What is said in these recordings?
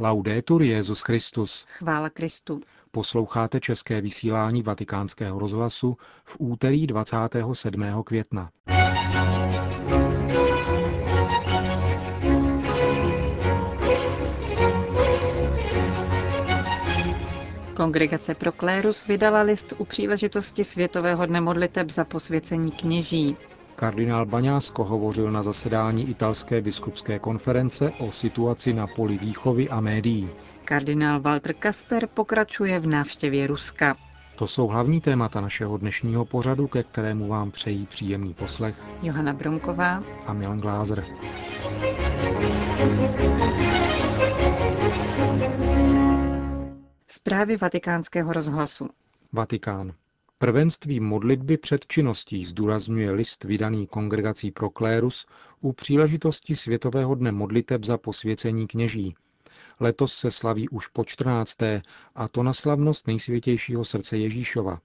Laudetur Jezus Christus. Chvála Kristu. Posloucháte české vysílání Vatikánského rozhlasu v úterý 27. května. Kongregace pro klérus vydala list u příležitosti Světového dne modliteb za posvěcení kněží. Kardinál Baňásko hovořil na zasedání italské biskupské konference o situaci na poli výchovy a médií. Kardinál Walter Kasper pokračuje v návštěvě Ruska. To jsou hlavní témata našeho dnešního pořadu, ke kterému vám přejí příjemný poslech Johana Bromková a Milan Glázer. Zprávy vatikánského rozhlasu. Vatikán. Prvenství modlitby před činností zdůrazňuje list vydaný kongregací pro klérus u příležitosti Světového dne modliteb za posvěcení kněží. Letos se slaví už po 14. a to na slavnost nejsvětějšího srdce Ježíšova.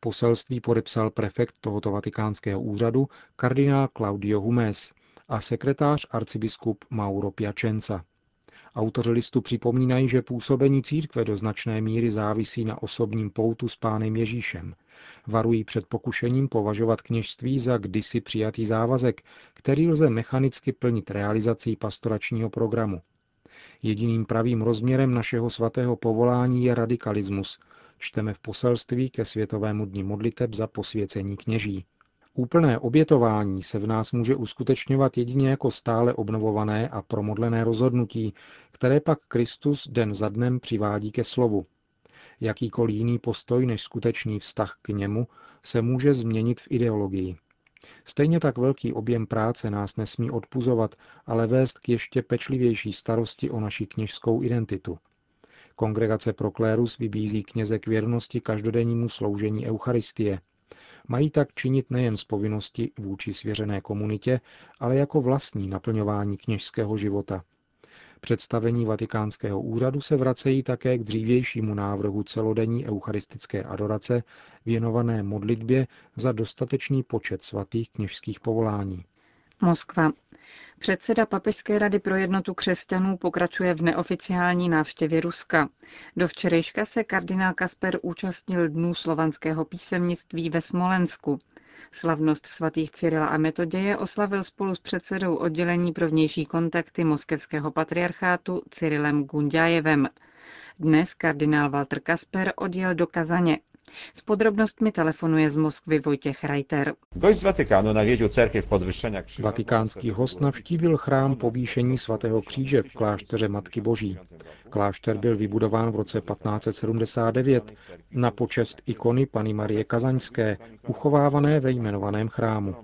Poselství podepsal prefekt tohoto vatikánského úřadu kardinál Claudio Humes a sekretář arcibiskup Mauro Piacenza. Autoři listu připomínají, že působení církve do značné míry závisí na osobním poutu s pánem Ježíšem. Varují před pokušením považovat kněžství za kdysi přijatý závazek, který lze mechanicky plnit realizací pastoračního programu. Jediným pravým rozměrem našeho svatého povolání je radikalismus, čteme v poselství ke Světovému dni modliteb za posvěcení kněží. Úplné obětování se v nás může uskutečňovat jedině jako stále obnovované a promodlené rozhodnutí, které pak Kristus den za dnem přivádí ke slovu. Jakýkoliv jiný postoj než skutečný vztah k němu se může změnit v ideologii. Stejně tak velký objem práce nás nesmí odpuzovat, ale vést k ještě pečlivější starosti o naši kněžskou identitu. Kongregace pro klérus vybízí kněze k věrnosti každodennímu sloužení Eucharistie – Mají tak činit nejen z povinnosti vůči svěřené komunitě, ale jako vlastní naplňování kněžského života. Představení vatikánského úřadu se vracejí také k dřívějšímu návrhu celodenní eucharistické adorace věnované modlitbě za dostatečný počet svatých kněžských povolání. Moskva. Předseda Papežské rady pro jednotu křesťanů pokračuje v neoficiální návštěvě Ruska. Do včerejška se kardinál Kasper účastnil dnů slovanského písemnictví ve Smolensku. Slavnost svatých Cyrila a Metoděje oslavil spolu s předsedou oddělení pro vnější kontakty moskevského patriarchátu Cyrilem Gundjajevem. Dnes kardinál Walter Kasper odjel do Kazaně. S podrobnostmi telefonuje z Moskvy Vojtěch Reiter. Gość z podwyższenia krzyża. Vatikánský host navštívil chrám povýšení svatého kříže v klášteře Matky Boží. Klášter byl vybudován v roce 1579 na počest ikony Pany Marie Kazaňské, uchovávané ve jmenovaném chrámu.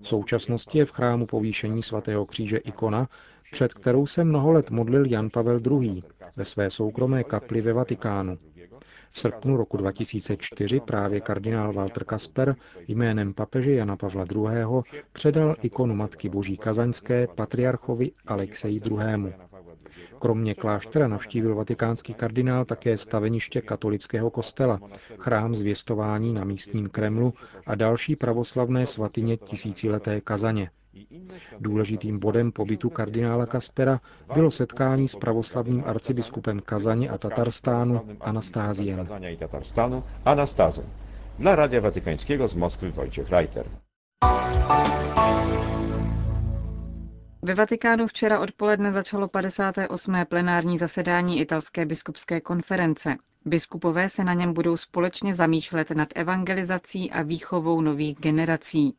V současnosti je v chrámu povýšení svatého kříže ikona, před kterou se mnoho let modlil Jan Pavel II. ve své soukromé kapli ve Vatikánu. V srpnu roku 2004 právě kardinál Walter Kasper jménem papeže Jana Pavla II. předal ikonu Matky Boží Kazaňské patriarchovi Alexeji II. Kromě kláštera navštívil vatikánský kardinál také staveniště katolického kostela, chrám zvěstování na místním Kremlu a další pravoslavné svatyně tisícileté Kazaně. Důležitým bodem pobytu kardinála Kaspera bylo setkání s pravoslavným arcibiskupem Kazaně a Tatarstánu Anastáziem. Dla Radia Watykańskiego z Moskwy Wojciech Reiter. Ve Vatikánu včera odpoledne začalo 58. plenární zasedání italské biskupské konference. Biskupové se na něm budou společně zamýšlet nad evangelizací a výchovou nových generací.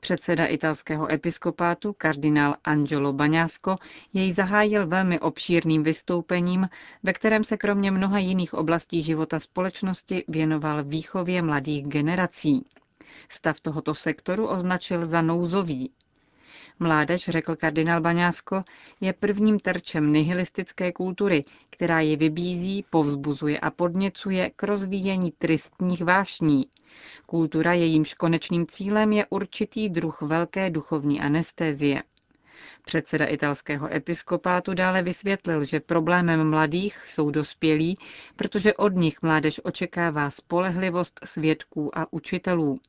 Předseda italského episkopátu, kardinál Angelo Baňásko, jej zahájil velmi obšírným vystoupením, ve kterém se kromě mnoha jiných oblastí života společnosti věnoval výchově mladých generací. Stav tohoto sektoru označil za nouzový. Mládež, řekl kardinál Baňásko, je prvním terčem nihilistické kultury, která ji vybízí, povzbuzuje a podněcuje k rozvíjení tristních vášní. Kultura, jejímž konečným cílem je určitý druh velké duchovní anestézie. Předseda italského episkopátu dále vysvětlil, že problémem mladých jsou dospělí, protože od nich mládež očekává spolehlivost svědků a učitelů.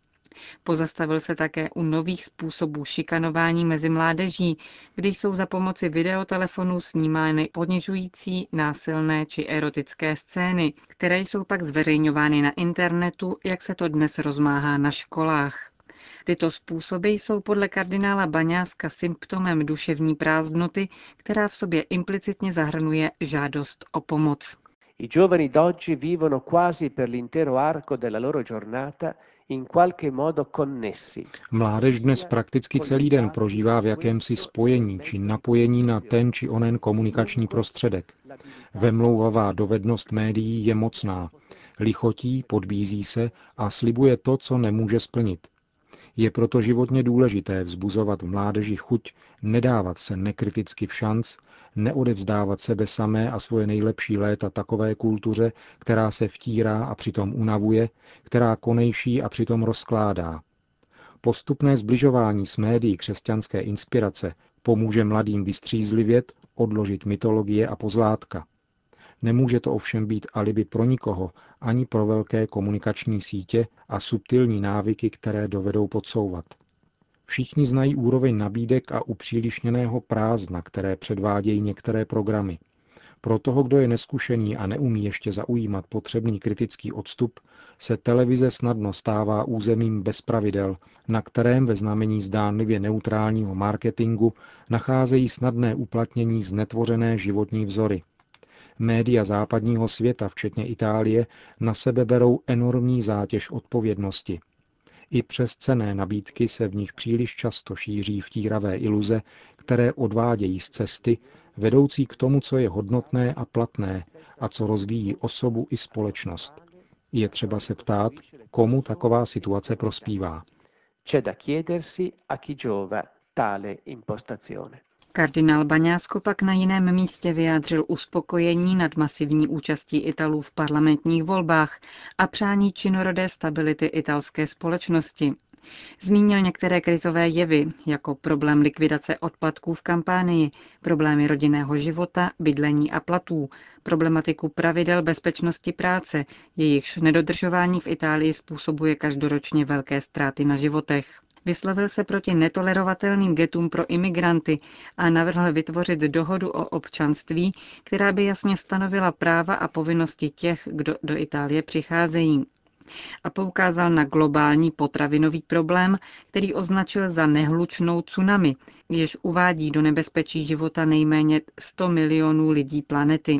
Pozastavil se také u nových způsobů šikanování mezi mládeží, kdy jsou za pomoci videotelefonů snímány ponižující, násilné či erotické scény, které jsou pak zveřejňovány na internetu, jak se to dnes rozmáhá na školách. Tyto způsoby jsou podle kardinála Baňáska symptomem duševní prázdnoty, která v sobě implicitně zahrnuje žádost o pomoc. I giovani d'oggi vivono quasi per l'intero arco della loro giornata Mládež dnes prakticky celý den prožívá v jakémsi spojení či napojení na ten či onen komunikační prostředek. Vemlouvavá dovednost médií je mocná. Lichotí, podbízí se a slibuje to, co nemůže splnit. Je proto životně důležité vzbuzovat v mládeži chuť nedávat se nekriticky v šanc, neodevzdávat sebe samé a svoje nejlepší léta takové kultuře, která se vtírá a přitom unavuje, která konejší a přitom rozkládá. Postupné zbližování s médií křesťanské inspirace pomůže mladým vystřízlivět, odložit mytologie a pozlátka. Nemůže to ovšem být alibi pro nikoho, ani pro velké komunikační sítě a subtilní návyky, které dovedou podsouvat. Všichni znají úroveň nabídek a upřílišněného prázdna, které předvádějí některé programy. Pro toho, kdo je neskušený a neumí ještě zaujímat potřebný kritický odstup, se televize snadno stává územím bez pravidel, na kterém ve znamení zdánlivě neutrálního marketingu nacházejí snadné uplatnění znetvořené životní vzory. Média západního světa, včetně Itálie, na sebe berou enormní zátěž odpovědnosti. I přes cené nabídky se v nich příliš často šíří vtíravé iluze, které odvádějí z cesty, vedoucí k tomu, co je hodnotné a platné a co rozvíjí osobu i společnost. Je třeba se ptát, komu taková situace prospívá. C'è da chiedersi a chi giova tale impostazione. Kardinál Baňásko pak na jiném místě vyjádřil uspokojení nad masivní účastí Italů v parlamentních volbách a přání činorodé stability italské společnosti. Zmínil některé krizové jevy, jako problém likvidace odpadků v kampánii, problémy rodinného života, bydlení a platů, problematiku pravidel bezpečnosti práce, jejichž nedodržování v Itálii způsobuje každoročně velké ztráty na životech. Vyslovil se proti netolerovatelným getům pro imigranty a navrhl vytvořit dohodu o občanství, která by jasně stanovila práva a povinnosti těch, kdo do Itálie přicházejí. A poukázal na globální potravinový problém, který označil za nehlučnou tsunami, jež uvádí do nebezpečí života nejméně 100 milionů lidí planety.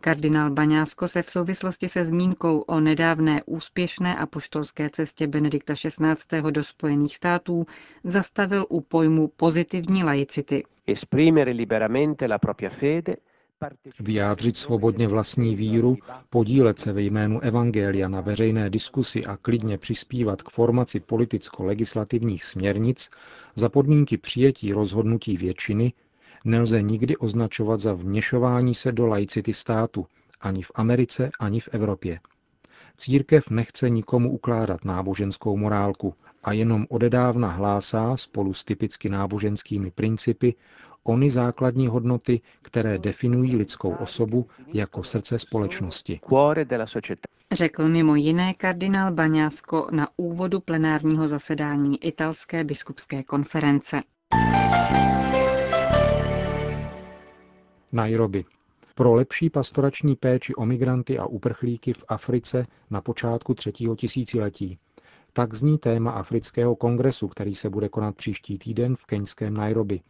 Kardinál Baňásko se v souvislosti se zmínkou o nedávné úspěšné apoštolské cestě Benedikta XVI. do Spojených států zastavil u pojmu pozitivní laicity. Vyjádřit svobodně vlastní víru, podílet se ve jménu Evangelia na veřejné diskusi a klidně přispívat k formaci politicko-legislativních směrnic za podmínky přijetí rozhodnutí většiny nelze nikdy označovat za vměšování se do laicity státu, ani v Americe, ani v Evropě. Církev nechce nikomu ukládat náboženskou morálku a jenom odedávna hlásá spolu s typicky náboženskými principy ony základní hodnoty, které definují lidskou osobu jako srdce společnosti. Řekl mimo jiné kardinál Baňásko na úvodu plenárního zasedání italské biskupské konference. Nairobi. Pro lepší pastorační péči o migranty a uprchlíky v Africe na počátku třetího tisíciletí. Tak zní téma Afrického kongresu, který se bude konat příští týden v keňském Nairobi.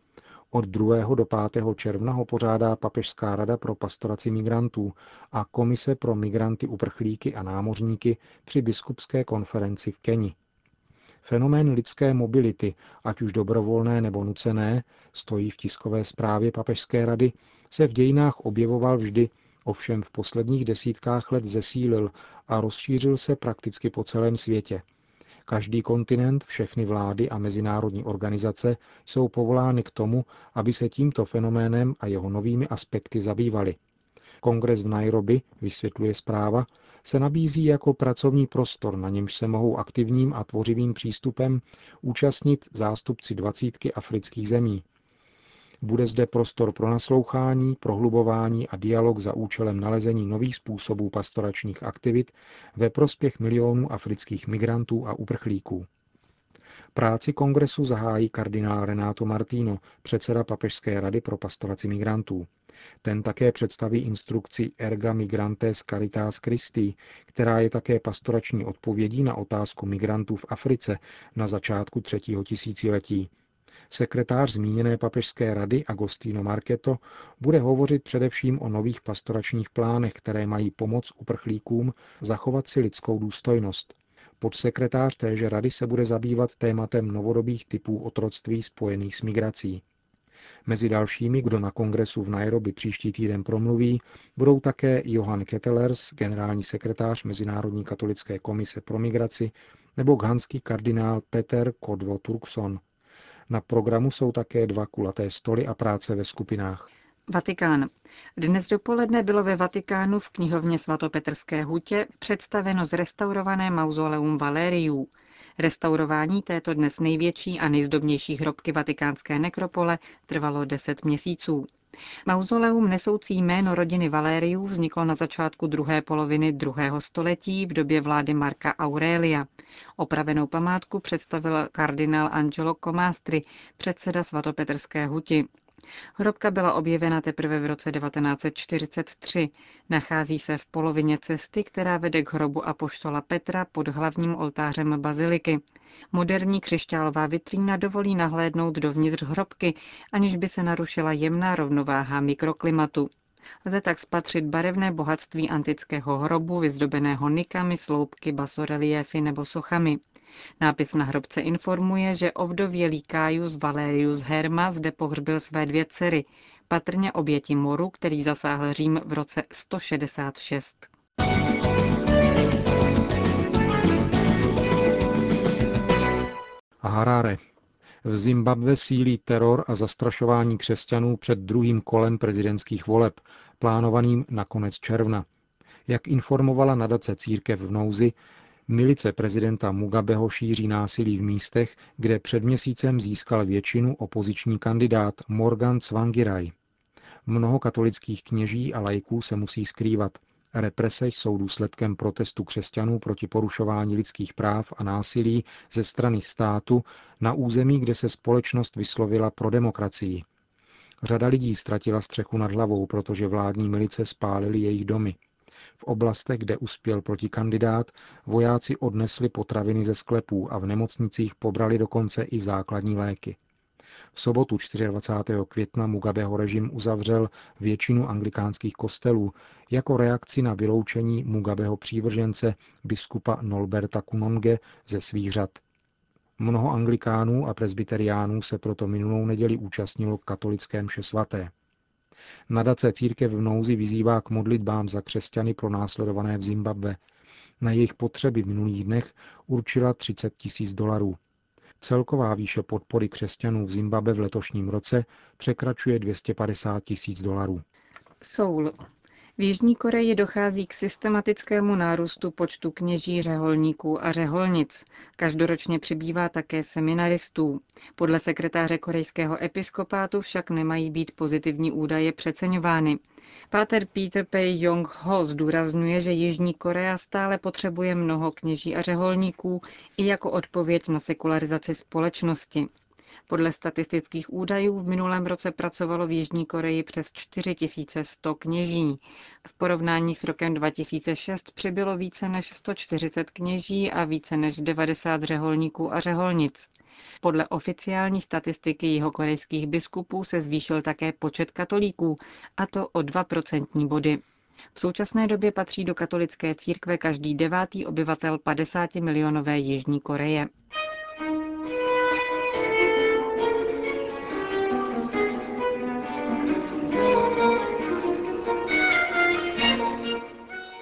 Od 2. do 5. června ho pořádá Papežská rada pro pastoraci migrantů a Komise pro migranty, uprchlíky a námořníky při biskupské konferenci v Keni. Fenomén lidské mobility, ať už dobrovolné nebo nucené, stojí v tiskové zprávě Papežské rady, se v dějinách objevoval vždy, ovšem v posledních desítkách let zesílil a rozšířil se prakticky po celém světě. Každý kontinent, všechny vlády a mezinárodní organizace jsou povolány k tomu, aby se tímto fenoménem a jeho novými aspekty zabývali. Kongres v Nairobi, vysvětluje zpráva, se nabízí jako pracovní prostor, na němž se mohou aktivním a tvořivým přístupem účastnit zástupci dvacítky afrických zemí. Bude zde prostor pro naslouchání, prohlubování a dialog za účelem nalezení nových způsobů pastoračních aktivit ve prospěch milionů afrických migrantů a uprchlíků. Práci kongresu zahájí kardinál Renato Martino, předseda Papežské rady pro pastoraci migrantů. Ten také představí instrukci Erga Migrantes Caritas Christi, která je také pastorační odpovědí na otázku migrantů v Africe na začátku třetího tisíciletí. Sekretář zmíněné papežské rady Agostino Marketo bude hovořit především o nových pastoračních plánech, které mají pomoct uprchlíkům zachovat si lidskou důstojnost. Podsekretář téže rady se bude zabývat tématem novodobých typů otroctví spojených s migrací. Mezi dalšími, kdo na kongresu v Nairobi příští týden promluví, budou také Johann Kettelers, generální sekretář Mezinárodní katolické komise pro migraci, nebo ghanský kardinál Peter Kodvo Turkson. Na programu jsou také dva kulaté stoly a práce ve skupinách. Vatikán. Dnes dopoledne bylo ve Vatikánu v knihovně svatopetrské hutě představeno zrestaurované mauzoleum Valériů. Restaurování této dnes největší a nejzdobnější hrobky vatikánské nekropole trvalo 10 měsíců. Mauzoleum nesoucí jméno rodiny Valériů vzniklo na začátku druhé poloviny druhého století v době vlády Marka Aurelia. Opravenou památku představil kardinál Angelo Comastri, předseda svatopetrské huti. Hrobka byla objevena teprve v roce 1943. Nachází se v polovině cesty, která vede k hrobu apoštola Petra pod hlavním oltářem baziliky. Moderní křišťálová vitrína dovolí nahlédnout dovnitř hrobky, aniž by se narušila jemná rovnováha mikroklimatu. Lze tak spatřit barevné bohatství antického hrobu, vyzdobeného nikami, sloupky, basoreliéfy nebo sochami. Nápis na hrobce informuje, že ovdovělý Caius Valerius Herma zde pohřbil své dvě dcery, patrně oběti moru, který zasáhl Řím v roce 166. Harare. V Zimbabve sílí teror a zastrašování křesťanů před druhým kolem prezidentských voleb, plánovaným na konec června. Jak informovala nadace Církev v nouzi, milice prezidenta Mugabeho šíří násilí v místech, kde před měsícem získal většinu opoziční kandidát Morgan Tsvangirai. Mnoho katolických kněží a lajků se musí skrývat. Represe jsou důsledkem protestu křesťanů proti porušování lidských práv a násilí ze strany státu na území, kde se společnost vyslovila pro demokracii. Řada lidí ztratila střechu nad hlavou, protože vládní milice spálily jejich domy. V oblastech, kde uspěl protikandidát, vojáci odnesli potraviny ze sklepů a v nemocnicích pobrali dokonce i základní léky. V sobotu 24. května Mugabeho režim uzavřel většinu anglikánských kostelů jako reakci na vyloučení Mugabeho přívržence biskupa Nolberta Kunonge ze svých řad. Mnoho anglikánů a presbyteriánů se proto minulou neděli účastnilo katolické mše svaté. Nadace Církev v nouzi vyzývá k modlitbám za křesťany pro následované v Zimbabve. Na jejich potřeby v minulých dnech určila 30 tisíc dolarů. Celková výše podpory křesťanů v Zimbabwe v letošním roce překračuje 250 tisíc dolarů. Soul. V Jižní Koreji dochází k systematickému nárůstu počtu kněží, řeholníků a řeholnic. Každoročně přibývá také seminaristů. Podle sekretáře korejského episkopátu však nemají být pozitivní údaje přeceňovány. Páter Peter P. Jong-ho zdůrazňuje, že Jižní Korea stále potřebuje mnoho kněží a řeholníků i jako odpověď na sekularizaci společnosti. Podle statistických údajů v minulém roce pracovalo v Jižní Koreji přes 4100 kněží. V porovnání s rokem 2006 přibylo více než 140 kněží a více než 90 řeholníků a řeholnic. Podle oficiální statistiky jihokorejských biskupů se zvýšil také počet katolíků, a to o 2 procentní body. V současné době patří do katolické církve každý devátý obyvatel 50 milionové Jižní Koreje.